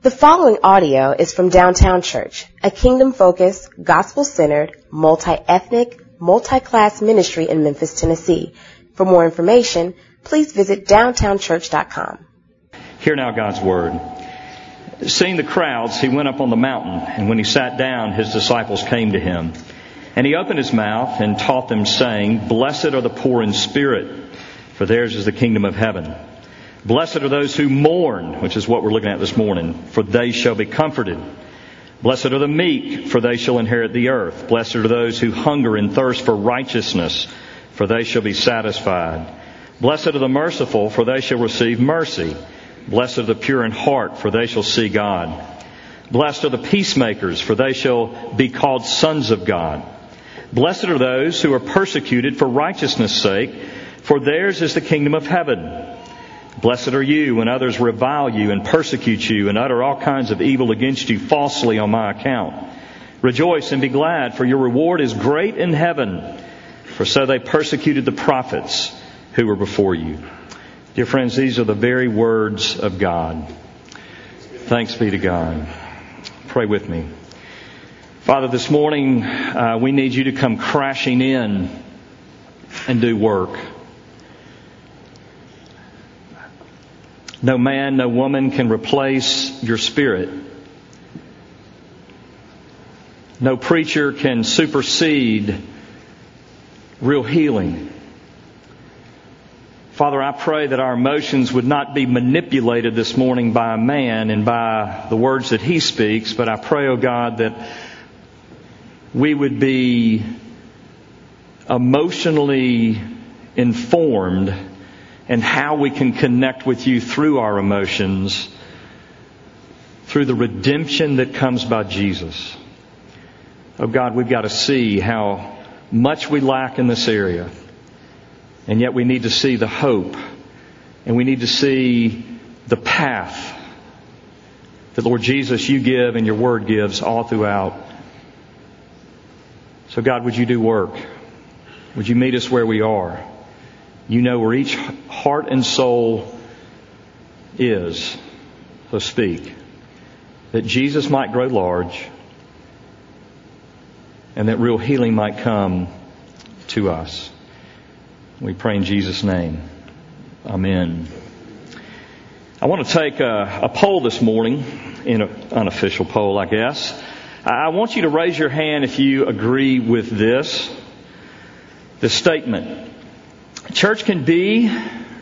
The following audio is from Downtown Church, a kingdom focused, gospel centered, multi ethnic, multi class ministry in Memphis, Tennessee. For more information, please visit downtownchurch.com. Hear now God's word. Seeing the crowds, he went up on the mountain, and when he sat down, his disciples came to him. And he opened his mouth and taught them, saying, Blessed are the poor in spirit, for theirs is the kingdom of heaven. Blessed are those who mourn, which is what we're looking at this morning, for they shall be comforted. Blessed are the meek, for they shall inherit the earth. Blessed are those who hunger and thirst for righteousness, for they shall be satisfied. Blessed are the merciful, for they shall receive mercy. Blessed are the pure in heart, for they shall see God. Blessed are the peacemakers, for they shall be called sons of God. Blessed are those who are persecuted for righteousness' sake, for theirs is the kingdom of heaven. Blessed are you when others revile you and persecute you and utter all kinds of evil against you falsely on my account. Rejoice and be glad, for your reward is great in heaven. For so they persecuted the prophets who were before you. Dear friends, these are the very words of God. Thanks be to God. Pray with me. Father, this morning uh, we need you to come crashing in and do work. No man, no woman can replace your spirit. No preacher can supersede real healing. Father, I pray that our emotions would not be manipulated this morning by a man and by the words that he speaks, but I pray, oh God, that we would be emotionally informed and how we can connect with you through our emotions, through the redemption that comes by Jesus. Oh God, we've got to see how much we lack in this area. And yet we need to see the hope. And we need to see the path that Lord Jesus you give and your word gives all throughout. So God, would you do work? Would you meet us where we are? You know where each heart and soul is, so speak. That Jesus might grow large and that real healing might come to us. We pray in Jesus' name. Amen. I want to take a, a poll this morning, in an unofficial poll, I guess. I want you to raise your hand if you agree with this. The statement. Church can be,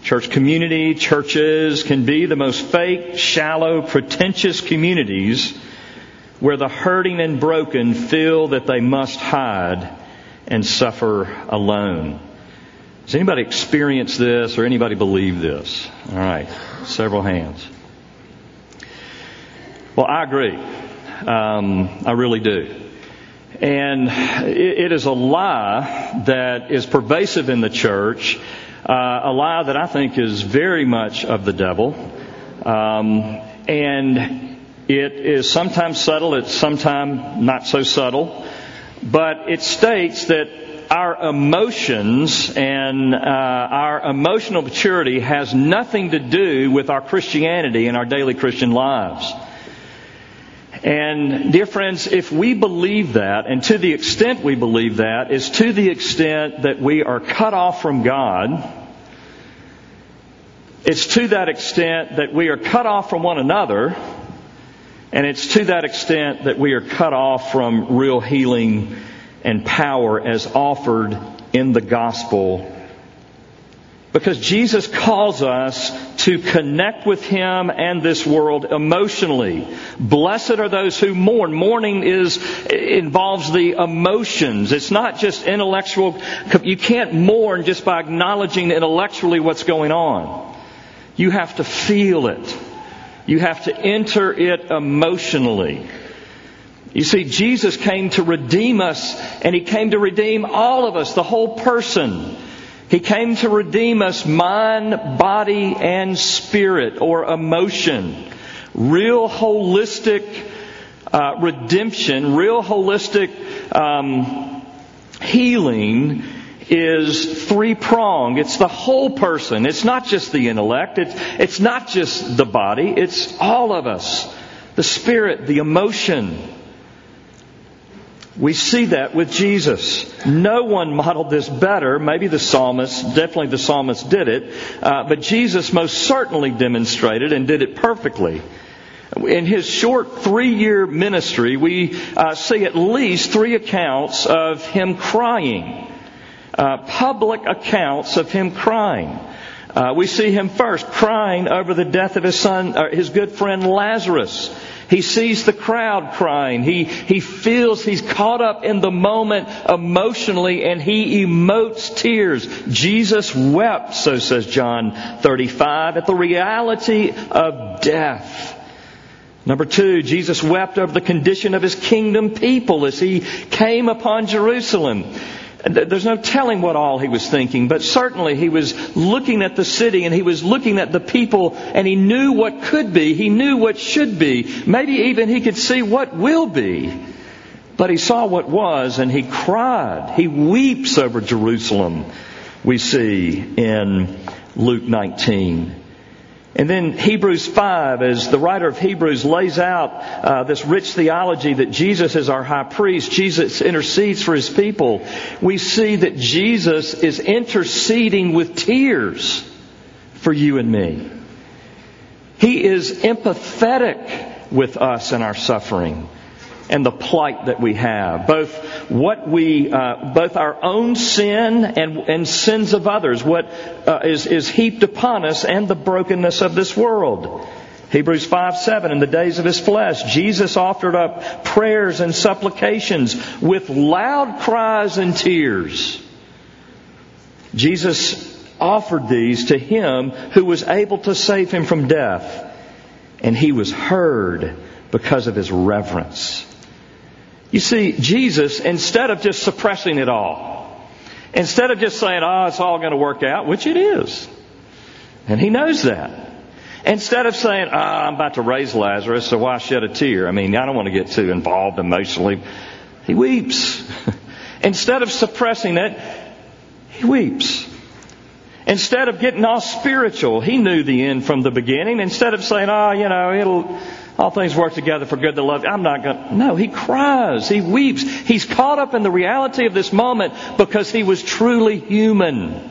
church community, churches can be the most fake, shallow, pretentious communities where the hurting and broken feel that they must hide and suffer alone. Has anybody experienced this or anybody believe this? All right, several hands. Well, I agree. Um, I really do. And it is a lie that is pervasive in the church, uh, a lie that I think is very much of the devil. Um, and it is sometimes subtle, it's sometimes not so subtle, but it states that our emotions and uh, our emotional maturity has nothing to do with our Christianity and our daily Christian lives. And dear friends, if we believe that, and to the extent we believe that, is to the extent that we are cut off from God, it's to that extent that we are cut off from one another, and it's to that extent that we are cut off from real healing and power as offered in the gospel. Because Jesus calls us to connect with Him and this world emotionally. Blessed are those who mourn. Mourning is, involves the emotions. It's not just intellectual. You can't mourn just by acknowledging intellectually what's going on. You have to feel it. You have to enter it emotionally. You see, Jesus came to redeem us, and He came to redeem all of us, the whole person. He came to redeem us mind, body, and spirit or emotion. Real holistic uh, redemption, real holistic um, healing is three pronged. It's the whole person. It's not just the intellect. It's, it's not just the body. It's all of us. the spirit, the emotion. We see that with Jesus. No one modeled this better. Maybe the psalmist, definitely the psalmist did it, uh, but Jesus most certainly demonstrated and did it perfectly. In his short three year ministry, we uh, see at least three accounts of him crying. Uh, public accounts of him crying. Uh, we see him first crying over the death of his son, uh, his good friend Lazarus. He sees the crowd crying. He, he feels he's caught up in the moment emotionally and he emotes tears. Jesus wept, so says John 35, at the reality of death. Number two, Jesus wept over the condition of his kingdom people as he came upon Jerusalem. There's no telling what all he was thinking, but certainly he was looking at the city and he was looking at the people and he knew what could be. He knew what should be. Maybe even he could see what will be. But he saw what was and he cried. He weeps over Jerusalem, we see in Luke 19. And then Hebrews 5, as the writer of Hebrews lays out uh, this rich theology that Jesus is our high priest, Jesus intercedes for his people, we see that Jesus is interceding with tears for you and me. He is empathetic with us in our suffering and the plight that we have, both what we, uh, both our own sin and, and sins of others, what uh, is is heaped upon us, and the brokenness of this world. Hebrews 5 7, in the days of his flesh, Jesus offered up prayers and supplications with loud cries and tears. Jesus offered these to him who was able to save him from death, and he was heard because of his reverence. You see, Jesus, instead of just suppressing it all, instead of just saying, oh, it's all going to work out, which it is, and he knows that. Instead of saying, oh, I'm about to raise Lazarus, so why shed a tear? I mean, I don't want to get too involved emotionally. He weeps. Instead of suppressing it, he weeps. Instead of getting all spiritual, he knew the end from the beginning. Instead of saying, oh, you know, it'll, all things work together for good to love. I'm not going to. No, he cries. He weeps. He's caught up in the reality of this moment because he was truly human.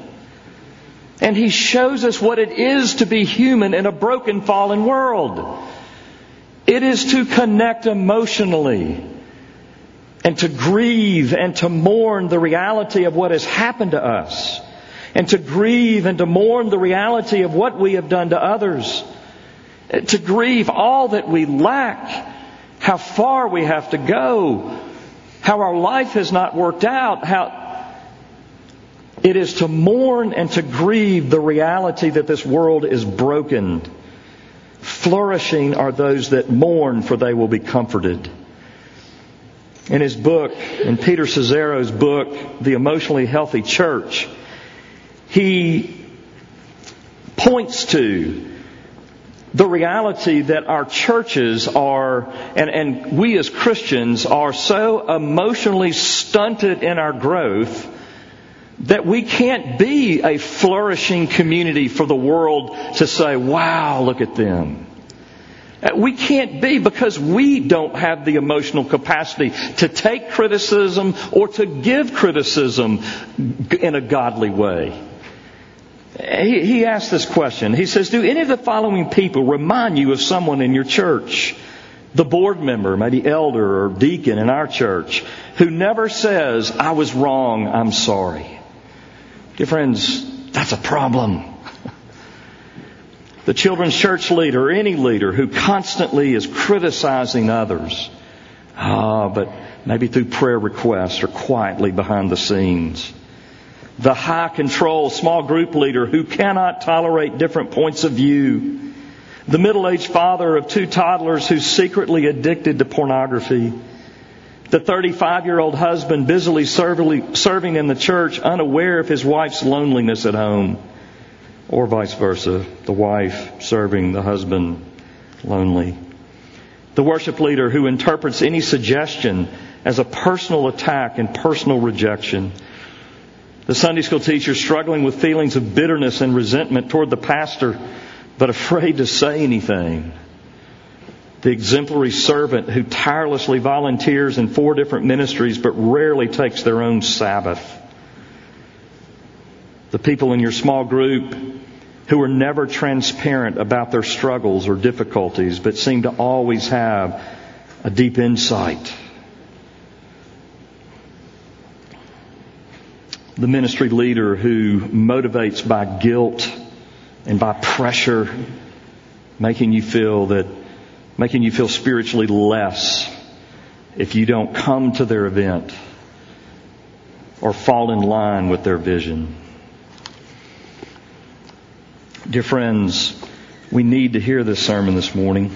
And he shows us what it is to be human in a broken, fallen world. It is to connect emotionally and to grieve and to mourn the reality of what has happened to us and to grieve and to mourn the reality of what we have done to others to grieve all that we lack, how far we have to go, how our life has not worked out, how it is to mourn and to grieve the reality that this world is broken. Flourishing are those that mourn, for they will be comforted. In his book, in Peter Scazzero's book, The Emotionally Healthy Church, he points to the reality that our churches are, and, and we as Christians are so emotionally stunted in our growth that we can't be a flourishing community for the world to say, wow, look at them. Uh, we can't be because we don't have the emotional capacity to take criticism or to give criticism in a godly way. He, he asked this question. He says, Do any of the following people remind you of someone in your church? The board member, maybe elder or deacon in our church, who never says, I was wrong, I'm sorry. Dear friends, that's a problem. the children's church leader or any leader who constantly is criticizing others. Ah, but maybe through prayer requests or quietly behind the scenes the high control small group leader who cannot tolerate different points of view, the middle aged father of two toddlers who's secretly addicted to pornography, the 35 year old husband busily serving in the church, unaware of his wife's loneliness at home, or vice versa, the wife serving the husband lonely. The worship leader who interprets any suggestion as a personal attack and personal rejection. The Sunday school teacher struggling with feelings of bitterness and resentment toward the pastor, but afraid to say anything. the exemplary servant who tirelessly volunteers in four different ministries but rarely takes their own Sabbath. The people in your small group who are never transparent about their struggles or difficulties but seem to always have a deep insight. The ministry leader who motivates by guilt and by pressure, making you feel that making you feel spiritually less if you don't come to their event or fall in line with their vision. Dear friends, we need to hear this sermon this morning.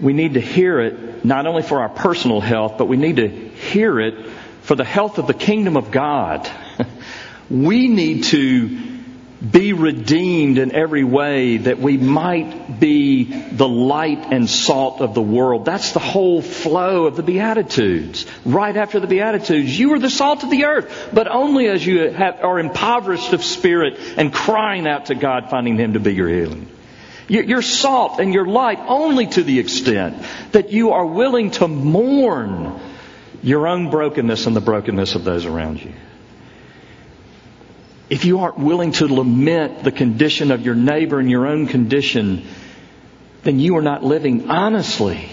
We need to hear it not only for our personal health, but we need to hear it for the health of the kingdom of God. we need to be redeemed in every way that we might be the light and salt of the world. That's the whole flow of the Beatitudes. Right after the Beatitudes, you are the salt of the earth, but only as you have, are impoverished of spirit and crying out to God, finding Him to be your healing. You're salt and you're light only to the extent that you are willing to mourn your own brokenness and the brokenness of those around you if you aren't willing to lament the condition of your neighbor and your own condition, then you are not living honestly.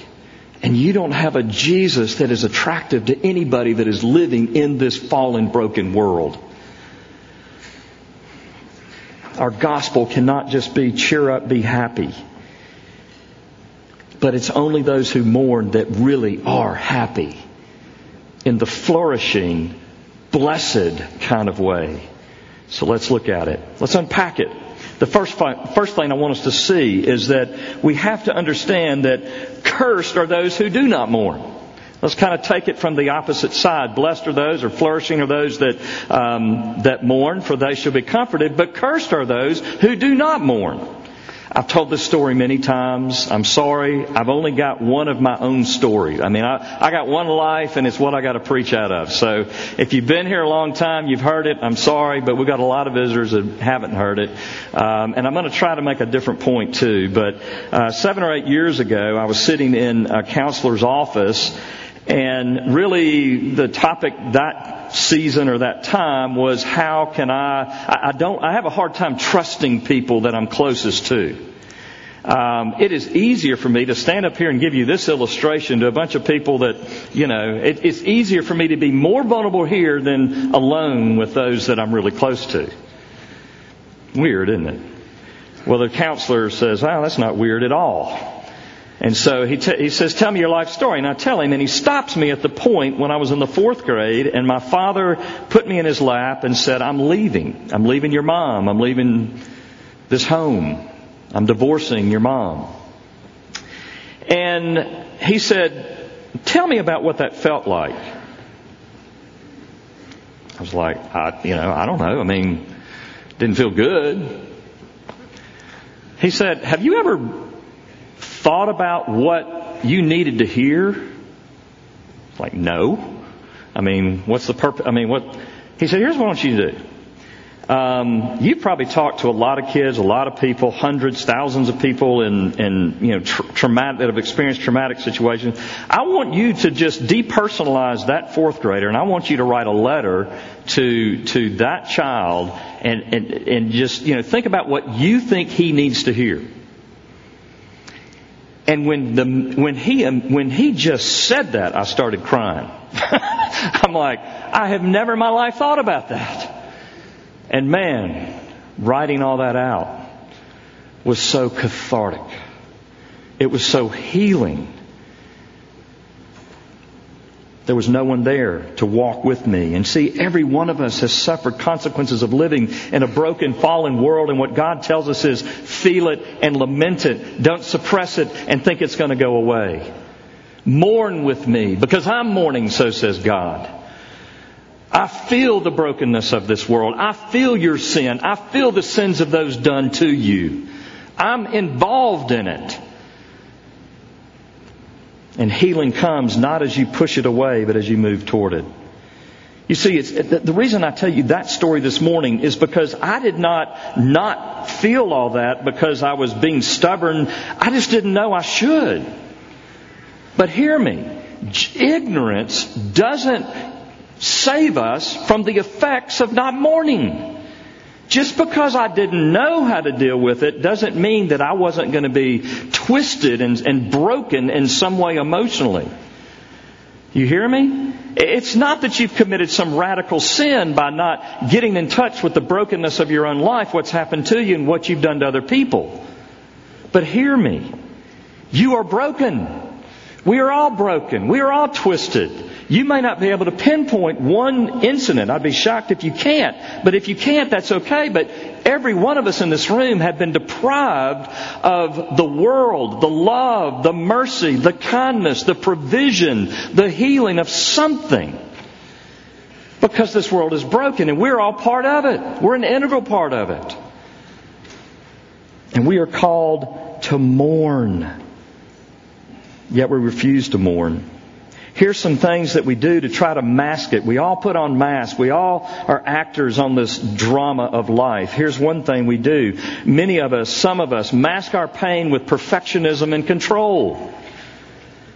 And you don't have a Jesus that is attractive to anybody that is living in this fallen, broken world. Our gospel cannot just be cheer up, be happy. But it's only those who mourn that really are happy in the flourishing, blessed kind of way. So let's look at it. Let's unpack it. The first, first thing I want us to see is that we have to understand that cursed are those who do not mourn. Let's kind of take it from the opposite side. Blessed are those, or flourishing are those that um, that mourn, for they shall be comforted. But cursed are those who do not mourn. I've told this story many times. I'm sorry. I've only got one of my own stories. I mean, I, I got one life and it's what I got to preach out of. So if you've been here a long time, you've heard it. I'm sorry, but we've got a lot of visitors that haven't heard it. Um, and I'm going to try to make a different point too. But uh, seven or eight years ago, I was sitting in a counselor's office and really the topic that season or that time was how can I, I don't, I have a hard time trusting people that I'm closest to. Um, it is easier for me to stand up here and give you this illustration to a bunch of people that, you know, it, it's easier for me to be more vulnerable here than alone with those that I'm really close to. Weird, isn't it? Well, the counselor says, "Oh, that's not weird at all." And so he, t- he says, Tell me your life story. And I tell him, and he stops me at the point when I was in the fourth grade, and my father put me in his lap and said, I'm leaving. I'm leaving your mom. I'm leaving this home. I'm divorcing your mom. And he said, Tell me about what that felt like. I was like, I, you know, I don't know. I mean, didn't feel good. He said, Have you ever thought about what you needed to hear? Like, no. I mean, what's the purpose? I mean, what? He said, here's what I want you to do. Um, you've probably talked to a lot of kids, a lot of people, hundreds, thousands of people in, in you know, tra- traumatic, that have experienced traumatic situations. I want you to just depersonalize that fourth grader and I want you to write a letter to, to that child and, and, and just, you know, think about what you think he needs to hear. And when the when he when he just said that, I started crying. I'm like, I have never in my life thought about that. And man, writing all that out was so cathartic. It was so healing. There was no one there to walk with me. And see, every one of us has suffered consequences of living in a broken, fallen world. And what God tells us is feel it and lament it. Don't suppress it and think it's going to go away. Mourn with me because I'm mourning, so says God. I feel the brokenness of this world. I feel your sin. I feel the sins of those done to you. I'm involved in it. And healing comes not as you push it away, but as you move toward it. You see, the reason I tell you that story this morning is because I did not not feel all that because I was being stubborn. I just didn't know I should. But hear me. Ignorance doesn't save us from the effects of not mourning. Just because I didn't know how to deal with it doesn't mean that I wasn't going to be twisted and, and broken in some way emotionally. You hear me? It's not that you've committed some radical sin by not getting in touch with the brokenness of your own life, what's happened to you, and what you've done to other people. But hear me. You are broken. We are all broken. We are all twisted. You may not be able to pinpoint one incident. I'd be shocked if you can't. But if you can't, that's okay. But every one of us in this room have been deprived of the world, the love, the mercy, the kindness, the provision, the healing of something. Because this world is broken and we're all part of it. We're an integral part of it. And we are called to mourn. Yet we refuse to mourn. Here's some things that we do to try to mask it. We all put on masks. We all are actors on this drama of life. Here's one thing we do. Many of us, some of us, mask our pain with perfectionism and control.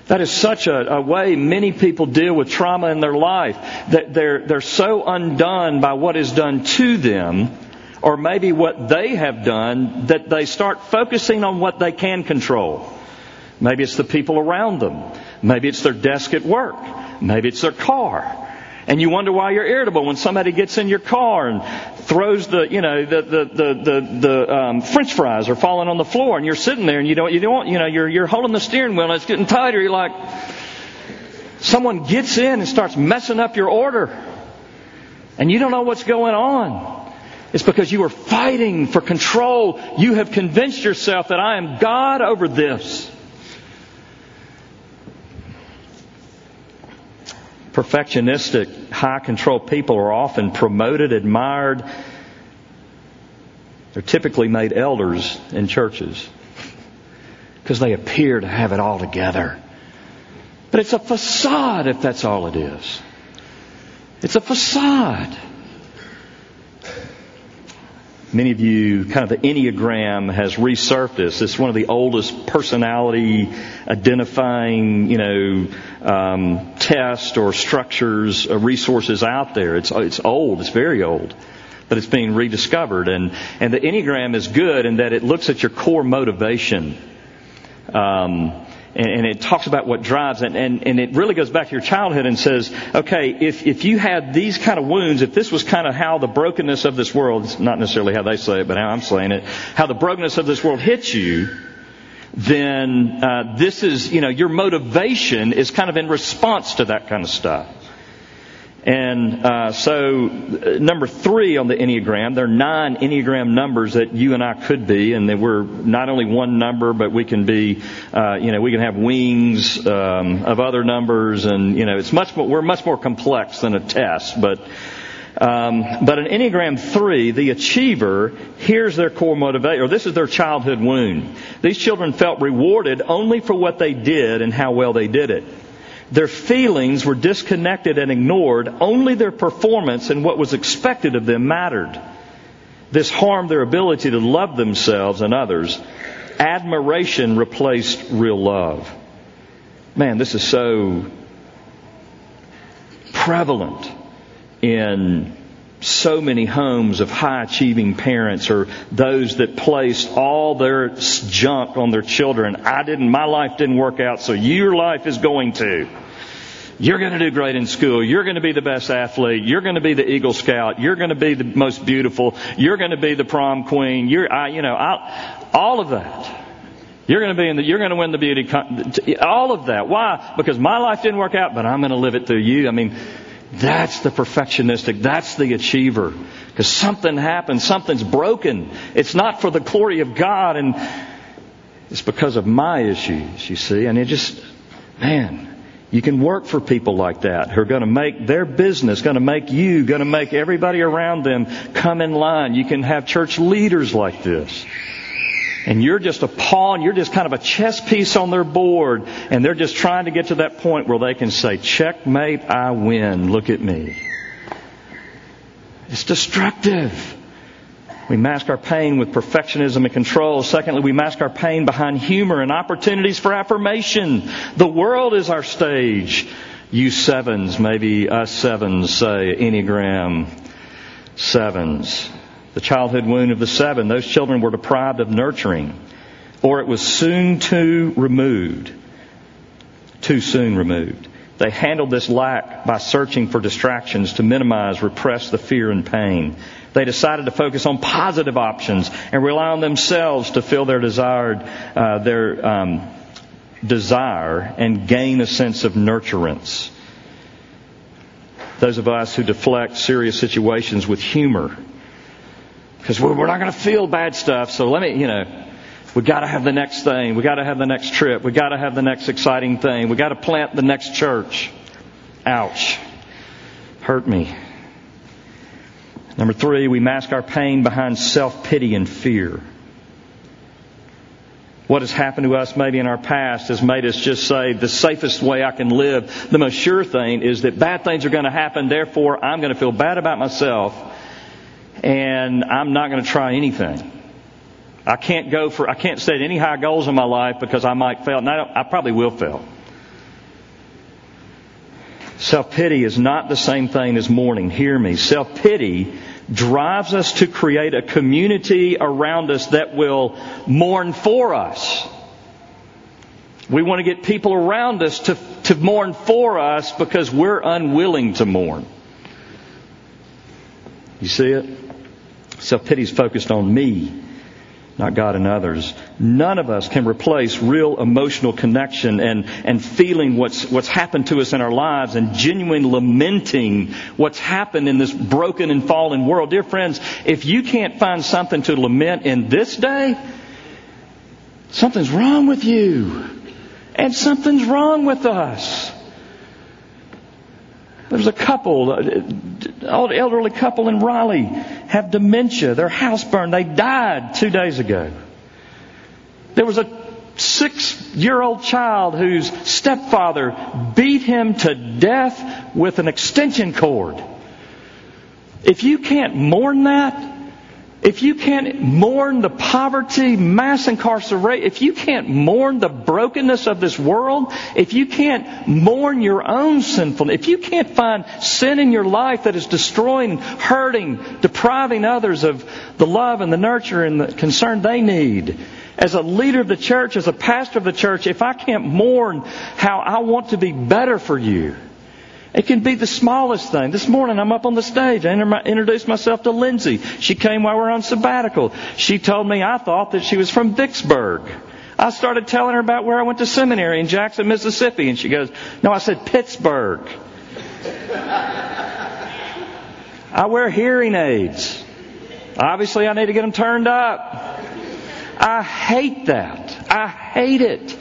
That is such a, a, way many people deal with trauma in their life that they're, they're so undone by what is done to them or maybe what they have done that they start focusing on what they can control. Maybe it's the people around them. Maybe it's their desk at work. Maybe it's their car. And you wonder why you're irritable when somebody gets in your car and throws the, you know, the, the, the, the, the um, french fries are falling on the floor and you're sitting there and you don't, you don't, you know, you're, you're holding the steering wheel and it's getting tighter. You're like, someone gets in and starts messing up your order and you don't know what's going on. It's because you are fighting for control. You have convinced yourself that I am God over this. Perfectionistic, high control people are often promoted, admired. They're typically made elders in churches because they appear to have it all together. But it's a facade if that's all it is. It's a facade. Many of you, kind of the Enneagram has resurfaced. It's one of the oldest personality identifying, you know, um, tests or structures, or uh, resources out there. It's it's old. It's very old, but it's being rediscovered. And and the Enneagram is good in that it looks at your core motivation. Um, and, and it talks about what drives it, and, and it really goes back to your childhood and says, okay, if, if you had these kind of wounds, if this was kind of how the brokenness of this world, not necessarily how they say it, but how I'm saying it, how the brokenness of this world hits you, then uh, this is, you know, your motivation is kind of in response to that kind of stuff. And uh, so, uh, number three on the Enneagram, there are nine Enneagram numbers that you and I could be, and that we're not only one number, but we can be, uh, you know, we can have wings um, of other numbers, and you know, it's much more, we're much more complex than a test. But um, but an Enneagram three, the achiever, here's their core motivation, or this is their childhood wound. These children felt rewarded only for what they did and how well they did it. Their feelings were disconnected and ignored. Only their performance and what was expected of them mattered. This harmed their ability to love themselves and others. Admiration replaced real love. Man, this is so prevalent in so many homes of high achieving parents or those that placed all their junk on their children. I didn't, my life didn't work out, so your life is going to. You're going to do great in school. You're going to be the best athlete. You're going to be the Eagle Scout. You're going to be the most beautiful. You're going to be the prom queen. You're, I, you know, I, all of that. You're going to be in the, you're going to win the beauty, con- all of that. Why? Because my life didn't work out, but I'm going to live it through you. I mean, that's the perfectionistic. That's the achiever. Because something happened. Something's broken. It's not for the glory of God and it's because of my issues, you see. And it just, man, you can work for people like that who are going to make their business, going to make you, going to make everybody around them come in line. You can have church leaders like this. And you're just a pawn, you're just kind of a chess piece on their board, and they're just trying to get to that point where they can say, checkmate, I win, look at me. It's destructive. We mask our pain with perfectionism and control. Secondly, we mask our pain behind humor and opportunities for affirmation. The world is our stage. You sevens, maybe us sevens say Enneagram sevens. The childhood wound of the seven, those children were deprived of nurturing, or it was soon too removed. Too soon removed. They handled this lack by searching for distractions to minimize, repress the fear and pain. They decided to focus on positive options and rely on themselves to fill their desired, uh, their um, desire and gain a sense of nurturance. Those of us who deflect serious situations with humor, because we're, not going to feel bad stuff. So let me, you know, we got to have the next thing. We got to have the next trip. We got to have the next exciting thing. We got to plant the next church. Ouch. Hurt me. Number three, we mask our pain behind self pity and fear. What has happened to us maybe in our past has made us just say the safest way I can live, the most sure thing is that bad things are going to happen, therefore I'm going to feel bad about myself and I'm not going to try anything. I can't go for, I can't set any high goals in my life because I might fail. And I, I probably will fail. Self pity is not the same thing as mourning. Hear me. Self pity drives us to create a community around us that will mourn for us. We want to get people around us to, to mourn for us because we're unwilling to mourn. You see it? Self pity is focused on me not God and others. None of us can replace real emotional connection and, and feeling what's, what's happened to us in our lives and genuine lamenting what's happened in this broken and fallen world. Dear friends, if you can't find something to lament in this day, something's wrong with you. And something's wrong with us. There's a couple, an uh, elderly couple in Raleigh, have dementia. Their house burned. They died two days ago. There was a six year old child whose stepfather beat him to death with an extension cord. If you can't mourn that, if you can't mourn the poverty, mass incarceration, if you can't mourn the brokenness of this world, if you can't mourn your own sinfulness, if you can't find sin in your life that is destroying, hurting, depriving others of the love and the nurture and the concern they need, as a leader of the church, as a pastor of the church, if I can't mourn how I want to be better for you, it can be the smallest thing. This morning I'm up on the stage. I introduced myself to Lindsay. She came while we were on sabbatical. She told me I thought that she was from Vicksburg. I started telling her about where I went to seminary in Jackson, Mississippi, and she goes, No, I said Pittsburgh. I wear hearing aids. Obviously, I need to get them turned up. I hate that. I hate it.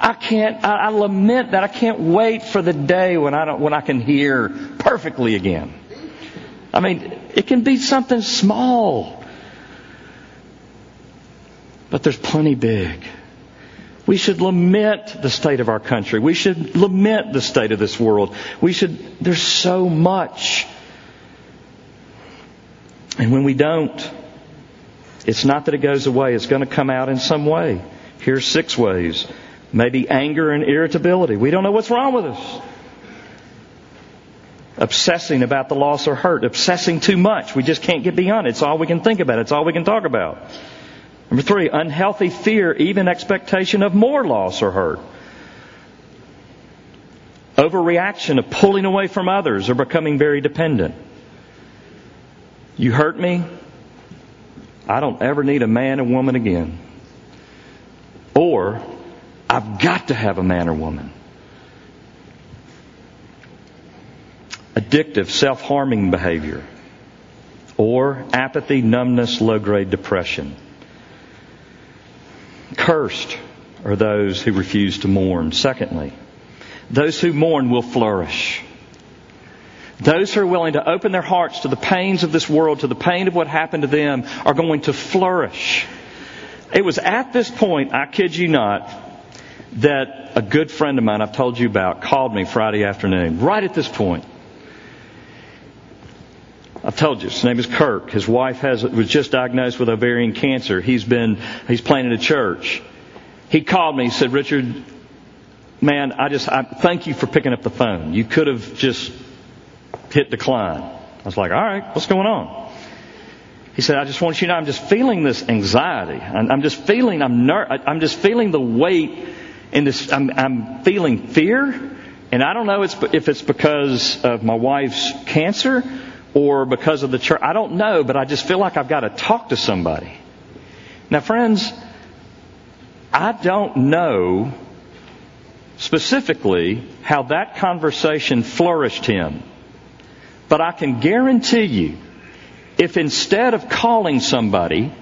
I can't, I, I lament that. I can't wait for the day when I don't, when I can hear perfectly again. I mean, it can be something small. But there's plenty big. We should lament the state of our country. We should lament the state of this world. We should, there's so much. And when we don't, it's not that it goes away, it's going to come out in some way. Here's six ways maybe anger and irritability. We don't know what's wrong with us. Obsessing about the loss or hurt, obsessing too much. We just can't get beyond it. It's all we can think about. It's all we can talk about. Number three, unhealthy fear, even expectation of more loss or hurt. Overreaction of pulling away from others or becoming very dependent. You hurt me? I don't ever need a man or woman again. Or I've got to have a man or woman. Addictive, self harming behavior. Or apathy, numbness, low grade depression. Cursed are those who refuse to mourn. Secondly, those who mourn will flourish. Those who are willing to open their hearts to the pains of this world, to the pain of what happened to them, are going to flourish. It was at this point, I kid you not, that a good friend of mine I've told you about called me Friday afternoon, right at this point. I've told you, his name is Kirk. His wife has, was just diagnosed with ovarian cancer. He's been, he's planning a church. He called me, he said, Richard, man, I just, I thank you for picking up the phone. You could have just hit decline. I was like, all right, what's going on? He said, I just want you to know I'm just feeling this anxiety. I'm, I'm just feeling, I'm ner- I'm just feeling the weight in this, I'm, I'm feeling fear. And I don't know if it's because of my wife's cancer or because of the church. I don't know, but I just feel like I've got to talk to somebody. Now, friends, I don't know specifically how that conversation flourished him. But I can guarantee you, if instead of calling somebody,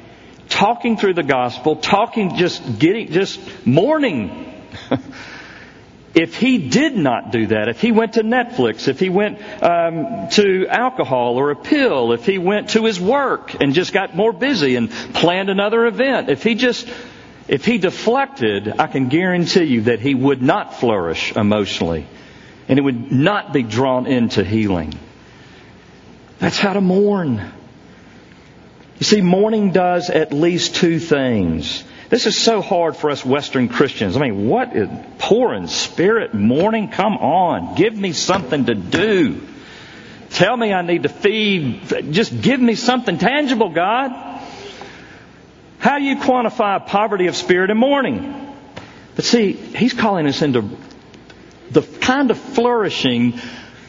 talking through the gospel, talking, just getting, just mourning, if he did not do that, if he went to Netflix, if he went um, to alcohol or a pill, if he went to his work and just got more busy and planned another event, if he just if he deflected, I can guarantee you that he would not flourish emotionally and it would not be drawn into healing. That's how to mourn. You see, mourning does at least two things. This is so hard for us Western Christians. I mean, what is poor in spirit mourning? Come on. Give me something to do. Tell me I need to feed. Just give me something tangible, God. How do you quantify poverty of spirit and mourning? But see, he's calling us into the kind of flourishing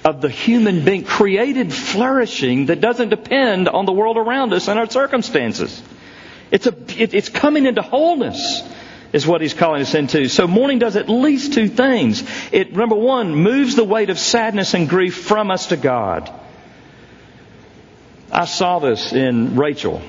of the human being, created flourishing that doesn't depend on the world around us and our circumstances. It's a, it, it's coming into wholeness is what he's calling us into. So mourning does at least two things. It, number one, moves the weight of sadness and grief from us to God. I saw this in Rachel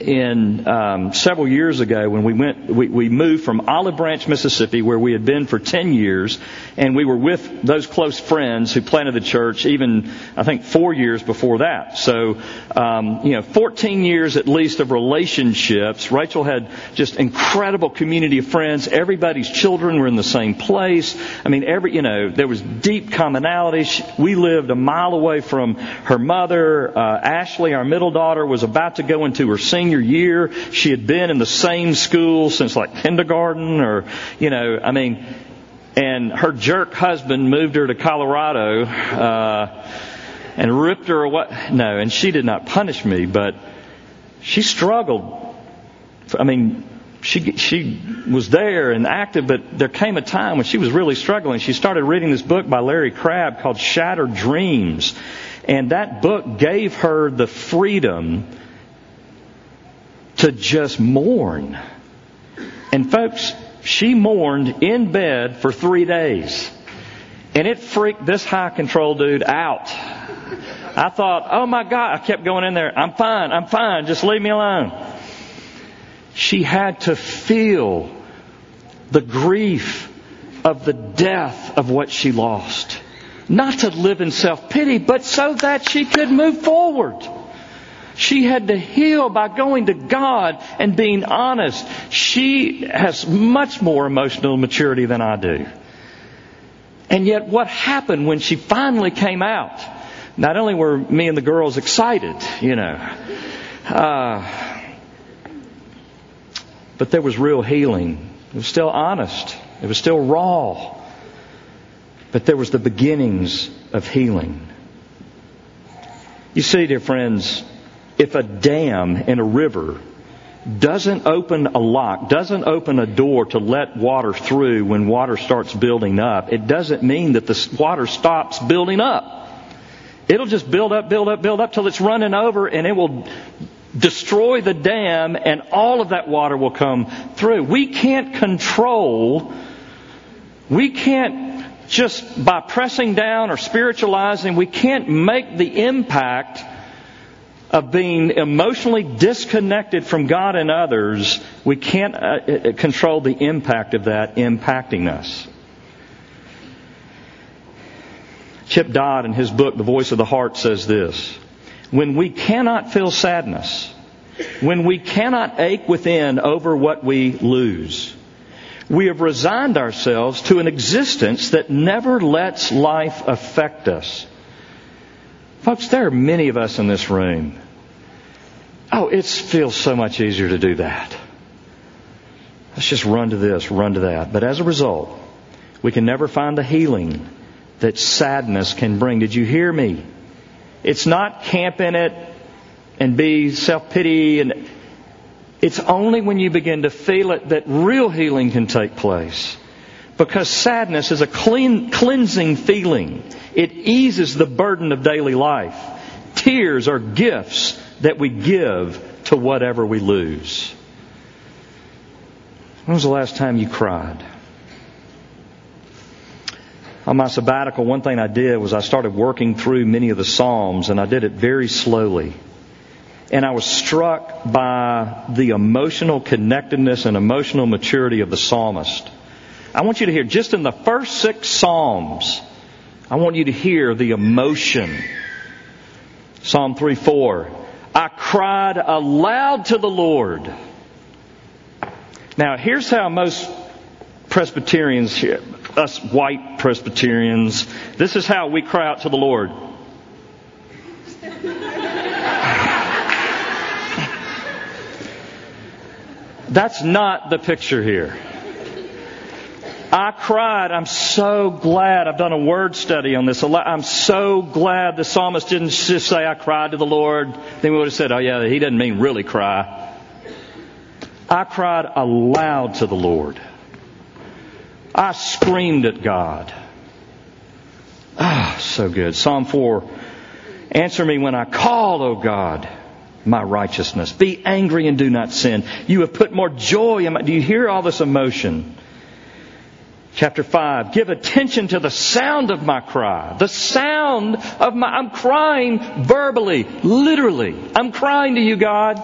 in um, several years ago when we went we, we moved from Olive Branch, Mississippi, where we had been for ten years, and we were with those close friends who planted the church. Even I think four years before that. So um, you know, 14 years at least of relationships. Rachel had just incredible community of friends. Everybody's children were in the same place. I mean, every you know there was deep commonality. We lived a mile away from her mother. Uh, Ashley, our middle daughter, was about to go into her senior senior year. She had been in the same school since like kindergarten or, you know, I mean, and her jerk husband moved her to Colorado, uh, and ripped her away. No, and she did not punish me, but she struggled. I mean, she she was there and active, but there came a time when she was really struggling. She started reading this book by Larry Crabb called Shattered Dreams, and that book gave her the freedom to just mourn. And folks, she mourned in bed for three days. And it freaked this high control dude out. I thought, oh my God, I kept going in there. I'm fine, I'm fine, just leave me alone. She had to feel the grief of the death of what she lost. Not to live in self pity, but so that she could move forward. She had to heal by going to God and being honest. She has much more emotional maturity than I do. And yet, what happened when she finally came out? Not only were me and the girls excited, you know, uh, but there was real healing. It was still honest. It was still raw. But there was the beginnings of healing. You see, dear friends, if a dam in a river doesn't open a lock, doesn't open a door to let water through when water starts building up, it doesn't mean that the water stops building up. It'll just build up, build up, build up till it's running over and it will destroy the dam and all of that water will come through. We can't control, we can't just by pressing down or spiritualizing, we can't make the impact of being emotionally disconnected from God and others, we can't uh, uh, control the impact of that impacting us. Chip Dodd, in his book, The Voice of the Heart, says this When we cannot feel sadness, when we cannot ache within over what we lose, we have resigned ourselves to an existence that never lets life affect us. Folks, there are many of us in this room. Oh, it feels so much easier to do that. Let's just run to this, run to that. But as a result, we can never find the healing that sadness can bring. Did you hear me? It's not camp in it and be self pity and it's only when you begin to feel it that real healing can take place. Because sadness is a clean, cleansing feeling. It eases the burden of daily life. Tears are gifts that we give to whatever we lose. When was the last time you cried? On my sabbatical, one thing I did was I started working through many of the Psalms, and I did it very slowly. And I was struck by the emotional connectedness and emotional maturity of the psalmist. I want you to hear, just in the first six Psalms, I want you to hear the emotion. Psalm 3 4. I cried aloud to the Lord. Now, here's how most Presbyterians, us white Presbyterians, this is how we cry out to the Lord. That's not the picture here. I cried. I'm so glad. I've done a word study on this. I'm so glad the psalmist didn't just say, I cried to the Lord. Then we would have said, oh yeah, he doesn't mean really cry. I cried aloud to the Lord. I screamed at God. Ah, so good. Psalm 4. Answer me when I call, O God, my righteousness. Be angry and do not sin. You have put more joy in my, do you hear all this emotion? Chapter 5. Give attention to the sound of my cry. The sound of my, I'm crying verbally, literally. I'm crying to you, God.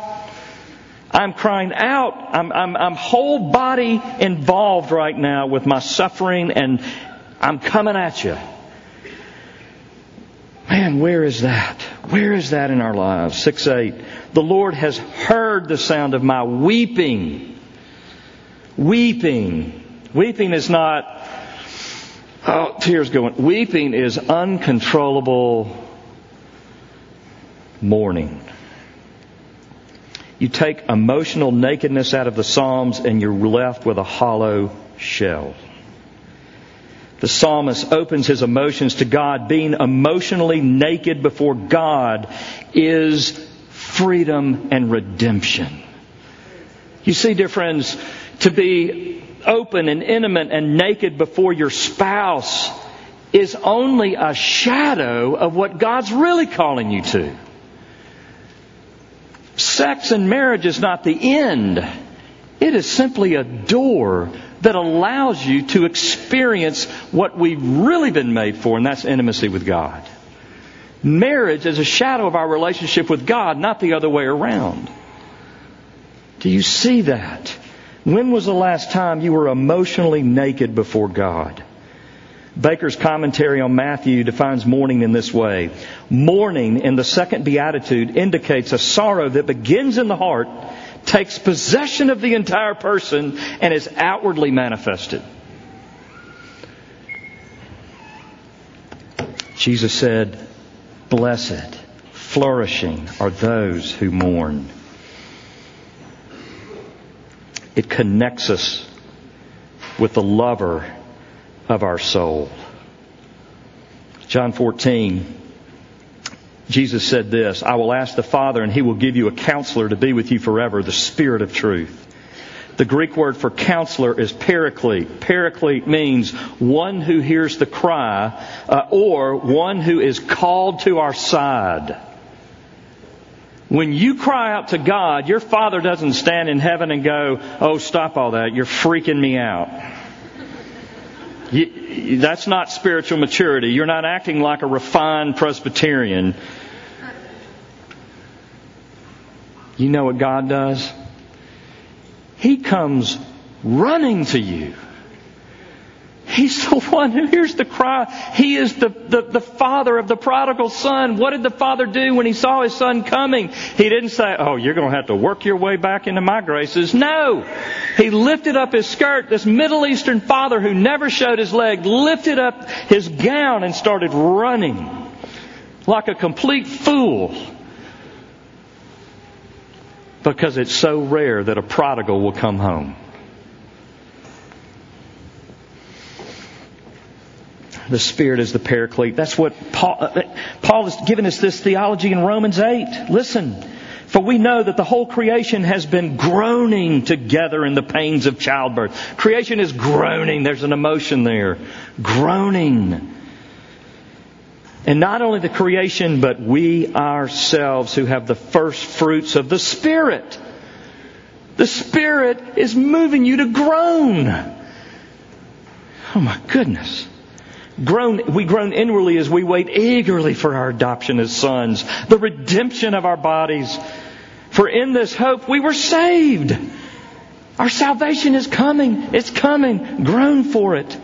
I'm crying out. I'm, I'm, I'm whole body involved right now with my suffering and I'm coming at you. Man, where is that? Where is that in our lives? 6 8. The Lord has heard the sound of my weeping. Weeping. Weeping is not, oh, tears going. Weeping is uncontrollable mourning. You take emotional nakedness out of the Psalms and you're left with a hollow shell. The psalmist opens his emotions to God. Being emotionally naked before God is freedom and redemption. You see, dear friends, to be open and intimate and naked before your spouse is only a shadow of what God's really calling you to. Sex and marriage is not the end. It is simply a door that allows you to experience what we've really been made for, and that's intimacy with God. Marriage is a shadow of our relationship with God, not the other way around. Do you see that? When was the last time you were emotionally naked before God? Baker's commentary on Matthew defines mourning in this way. Mourning in the second beatitude indicates a sorrow that begins in the heart, takes possession of the entire person, and is outwardly manifested. Jesus said, Blessed, flourishing are those who mourn. It connects us with the lover of our soul. John 14, Jesus said this, I will ask the Father and he will give you a counselor to be with you forever, the Spirit of truth. The Greek word for counselor is paraclete. Paraclete means one who hears the cry uh, or one who is called to our side. When you cry out to God, your Father doesn't stand in heaven and go, Oh, stop all that. You're freaking me out. You, that's not spiritual maturity. You're not acting like a refined Presbyterian. You know what God does? He comes running to you. He's the one who hears the cry. He is the, the, the, father of the prodigal son. What did the father do when he saw his son coming? He didn't say, Oh, you're going to have to work your way back into my graces. No. He lifted up his skirt. This Middle Eastern father who never showed his leg lifted up his gown and started running. like a complete fool because it's so rare that a prodigal will come home. The Spirit is the paraclete. That's what Paul, uh, Paul is giving us this theology in Romans 8. Listen. For we know that the whole creation has been groaning together in the pains of childbirth. Creation is groaning. There's an emotion there. Groaning. And not only the creation, but we ourselves who have the first fruits of the Spirit. The Spirit is moving you to groan. Oh my goodness. Groan, we groan inwardly as we wait eagerly for our adoption as sons, the redemption of our bodies. For in this hope we were saved. Our salvation is coming. It's coming. Groan for it.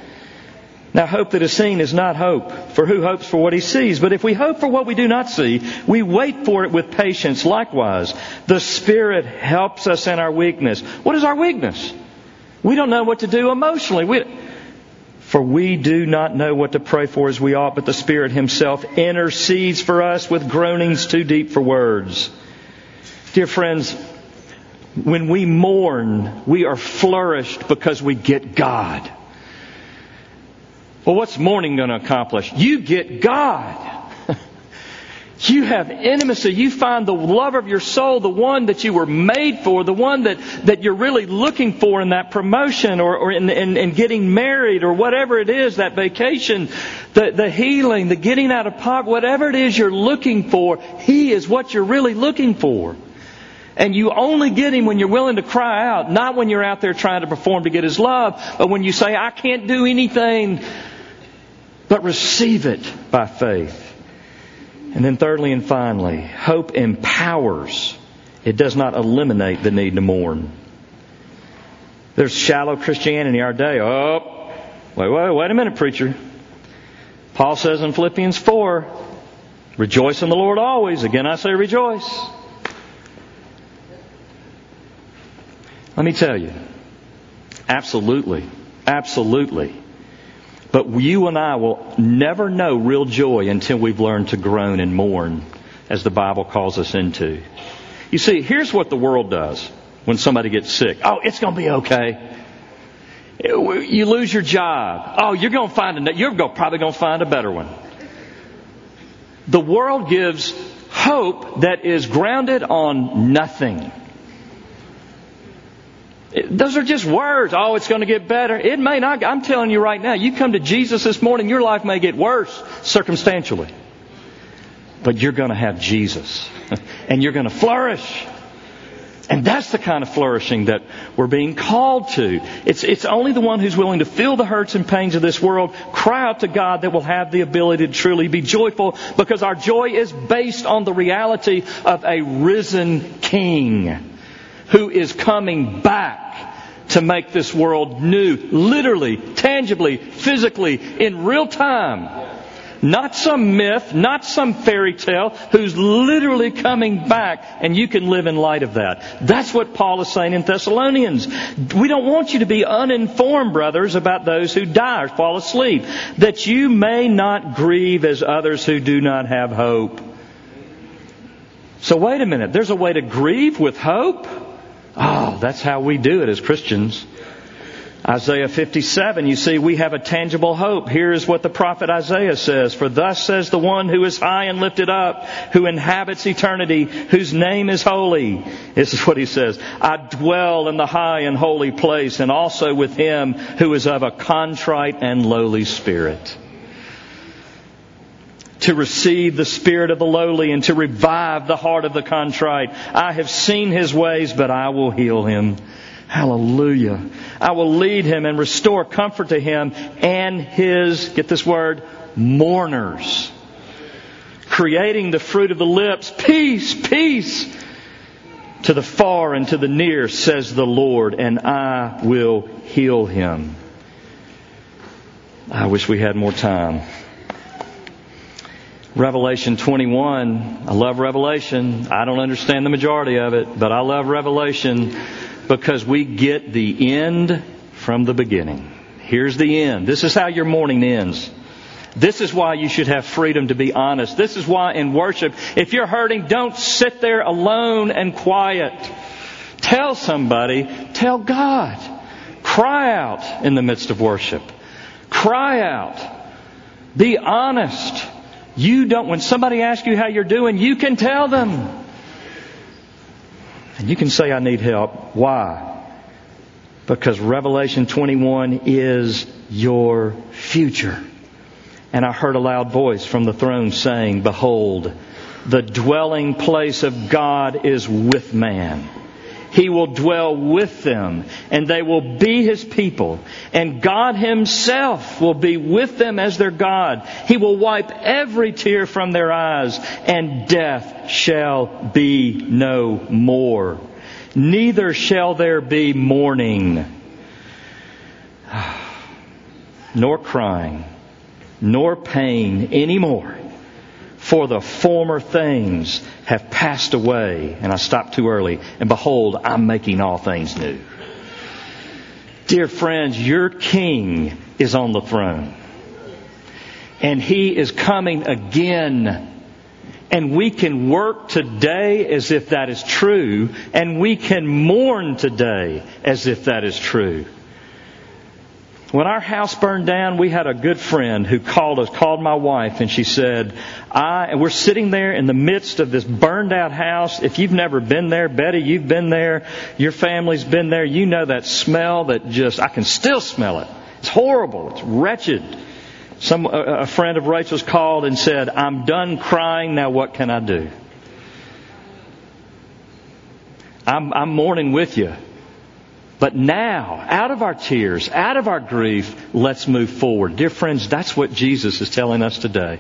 Now, hope that is seen is not hope, for who hopes for what he sees? But if we hope for what we do not see, we wait for it with patience. Likewise, the Spirit helps us in our weakness. What is our weakness? We don't know what to do emotionally. We, for we do not know what to pray for as we ought, but the Spirit Himself intercedes for us with groanings too deep for words. Dear friends, when we mourn, we are flourished because we get God. Well, what's mourning going to accomplish? You get God. You have intimacy. You find the lover of your soul, the one that you were made for, the one that, that you're really looking for in that promotion or, or in, in, in getting married or whatever it is, that vacation, the, the healing, the getting out of poverty, whatever it is you're looking for, He is what you're really looking for. And you only get Him when you're willing to cry out, not when you're out there trying to perform to get His love, but when you say, I can't do anything, but receive it by faith. And then thirdly and finally, hope empowers. It does not eliminate the need to mourn. There's shallow Christianity our day. Oh, wait, wait, wait a minute, preacher. Paul says in Philippians 4, rejoice in the Lord always. Again, I say rejoice. Let me tell you, absolutely, absolutely. But you and I will never know real joy until we've learned to groan and mourn, as the Bible calls us into. You see, here's what the world does when somebody gets sick. Oh, it's going to be okay. You lose your job. Oh, you're going to find a, you're probably going to find a better one. The world gives hope that is grounded on nothing. Those are just words. Oh, it's going to get better. It may not. I'm telling you right now, you come to Jesus this morning, your life may get worse circumstantially. But you're going to have Jesus. and you're going to flourish. And that's the kind of flourishing that we're being called to. It's, it's only the one who's willing to feel the hurts and pains of this world, cry out to God that will have the ability to truly be joyful because our joy is based on the reality of a risen King who is coming back to make this world new, literally, tangibly, physically, in real time. Not some myth, not some fairy tale, who's literally coming back, and you can live in light of that. That's what Paul is saying in Thessalonians. We don't want you to be uninformed, brothers, about those who die or fall asleep, that you may not grieve as others who do not have hope. So wait a minute, there's a way to grieve with hope? Oh, that's how we do it as Christians. Isaiah 57, you see, we have a tangible hope. Here is what the prophet Isaiah says. For thus says the one who is high and lifted up, who inhabits eternity, whose name is holy. This is what he says. I dwell in the high and holy place and also with him who is of a contrite and lowly spirit to receive the spirit of the lowly and to revive the heart of the contrite. I have seen his ways, but I will heal him. Hallelujah. I will lead him and restore comfort to him and his, get this word, mourners. Creating the fruit of the lips, peace, peace to the far and to the near, says the Lord, and I will heal him. I wish we had more time. Revelation 21. I love Revelation. I don't understand the majority of it, but I love Revelation because we get the end from the beginning. Here's the end. This is how your morning ends. This is why you should have freedom to be honest. This is why in worship, if you're hurting, don't sit there alone and quiet. Tell somebody, tell God. Cry out in the midst of worship. Cry out. Be honest. You don't, when somebody asks you how you're doing, you can tell them. And you can say, I need help. Why? Because Revelation 21 is your future. And I heard a loud voice from the throne saying, Behold, the dwelling place of God is with man. He will dwell with them, and they will be His people. And God Himself will be with them as their God. He will wipe every tear from their eyes, and death shall be no more. Neither shall there be mourning, nor crying, nor pain anymore for the former things have passed away. And I stopped too early. And behold, I'm making all things new. Dear friends, your King is on the throne. And He is coming again. And we can work today as if that is true. And we can mourn today as if that is true. When our house burned down, we had a good friend who called us, called my wife, and she said, I, and we're sitting there in the midst of this burned out house. If you've never been there, Betty, you've been there, your family's been there, you know that smell that just, I can still smell it. It's horrible. It's wretched. Some, a, friend of Rachel's called and said, I'm done crying, now what can I do? I'm, I'm mourning with you. But now, out of our tears, out of our grief, let's move forward. Dear friends, that's what Jesus is telling us today.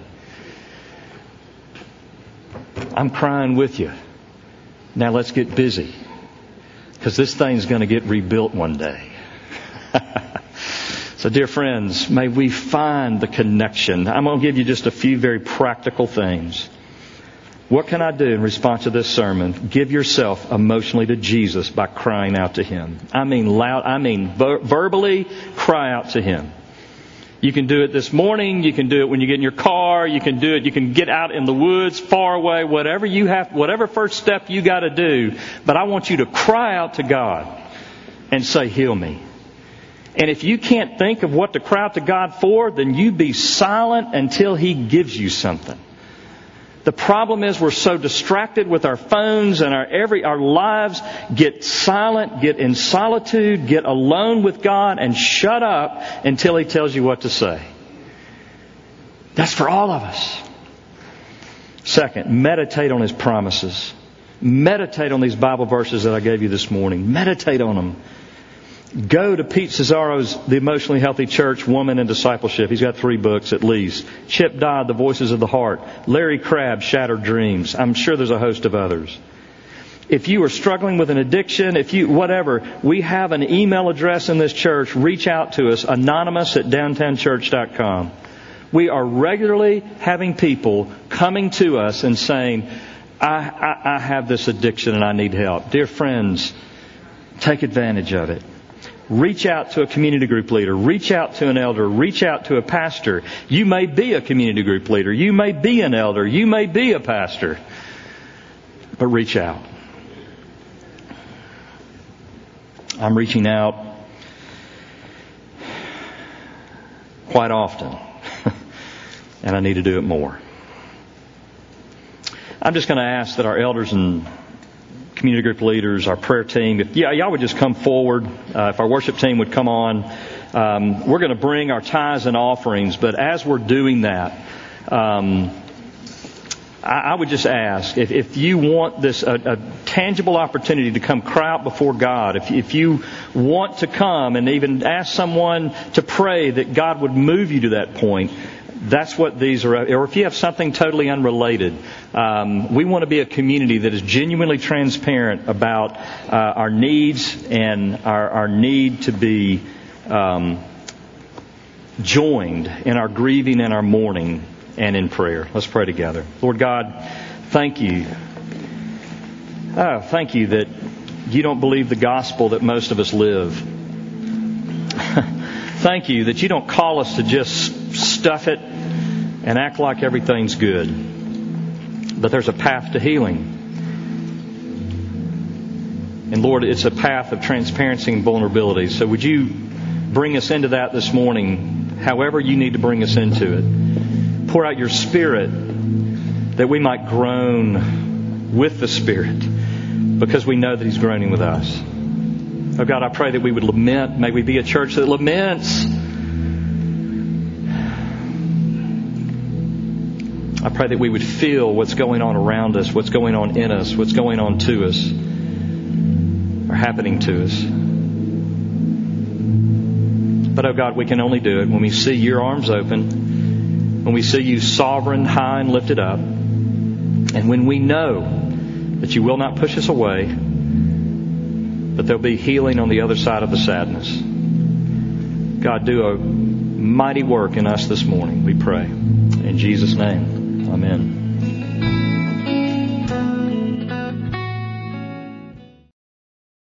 I'm crying with you. Now let's get busy. Because this thing's going to get rebuilt one day. so, dear friends, may we find the connection. I'm going to give you just a few very practical things. What can I do in response to this sermon? Give yourself emotionally to Jesus by crying out to Him. I mean loud, I mean ver- verbally cry out to Him. You can do it this morning. You can do it when you get in your car. You can do it. You can get out in the woods, far away, whatever you have, whatever first step you got to do. But I want you to cry out to God and say, heal me. And if you can't think of what to cry out to God for, then you be silent until He gives you something. The problem is we're so distracted with our phones and our every, our lives. Get silent, get in solitude, get alone with God and shut up until He tells you what to say. That's for all of us. Second, meditate on His promises. Meditate on these Bible verses that I gave you this morning. Meditate on them. Go to Pete Scazzero's The Emotionally Healthy Church, Woman and Discipleship. He's got three books at least. Chip Dodd, The Voices of the Heart. Larry Crabb, Shattered Dreams. I'm sure there's a host of others. If you are struggling with an addiction, if you, whatever, we have an email address in this church. Reach out to us, anonymous at downtownchurch.com. We are regularly having people coming to us and saying, I, I, I have this addiction and I need help. Dear friends, take advantage of it. Reach out to a community group leader. Reach out to an elder. Reach out to a pastor. You may be a community group leader. You may be an elder. You may be a pastor. But reach out. I'm reaching out quite often. and I need to do it more. I'm just going to ask that our elders and community group leaders, our prayer team, if yeah, y'all would just come forward, uh, if our worship team would come on, um, we're going to bring our tithes and offerings. But as we're doing that, um, I, I, would just ask if, if you want this a, a, tangible opportunity to come cry out before God, if, if you want to come and even ask someone to pray that God would move you to that point, that's what these are. Or if you have something totally unrelated, um, we want to be a community that is genuinely transparent about uh, our needs and our, our need to be um, joined in our grieving and our mourning and in prayer. Let's pray together. Lord God, thank you. Oh, thank you that you don't believe the gospel that most of us live. thank you that you don't call us to just stuff it and act like everything's good. But there's a path to healing. And Lord, it's a path of transparency and vulnerability. So would you bring us into that this morning, however you need to bring us into it? Pour out your Spirit that we might groan with the Spirit because we know that He's groaning with us. Oh God, I pray that we would lament. May we be a church that laments. I pray that we would feel what's going on around us, what's going on in us, what's going on to us, or happening to us. But oh God, we can only do it when we see your arms open, when we see you sovereign, high, and lifted up, and when we know that you will not push us away, but there'll be healing on the other side of the sadness. God, do a mighty work in us this morning, we pray. In Jesus' name, amen.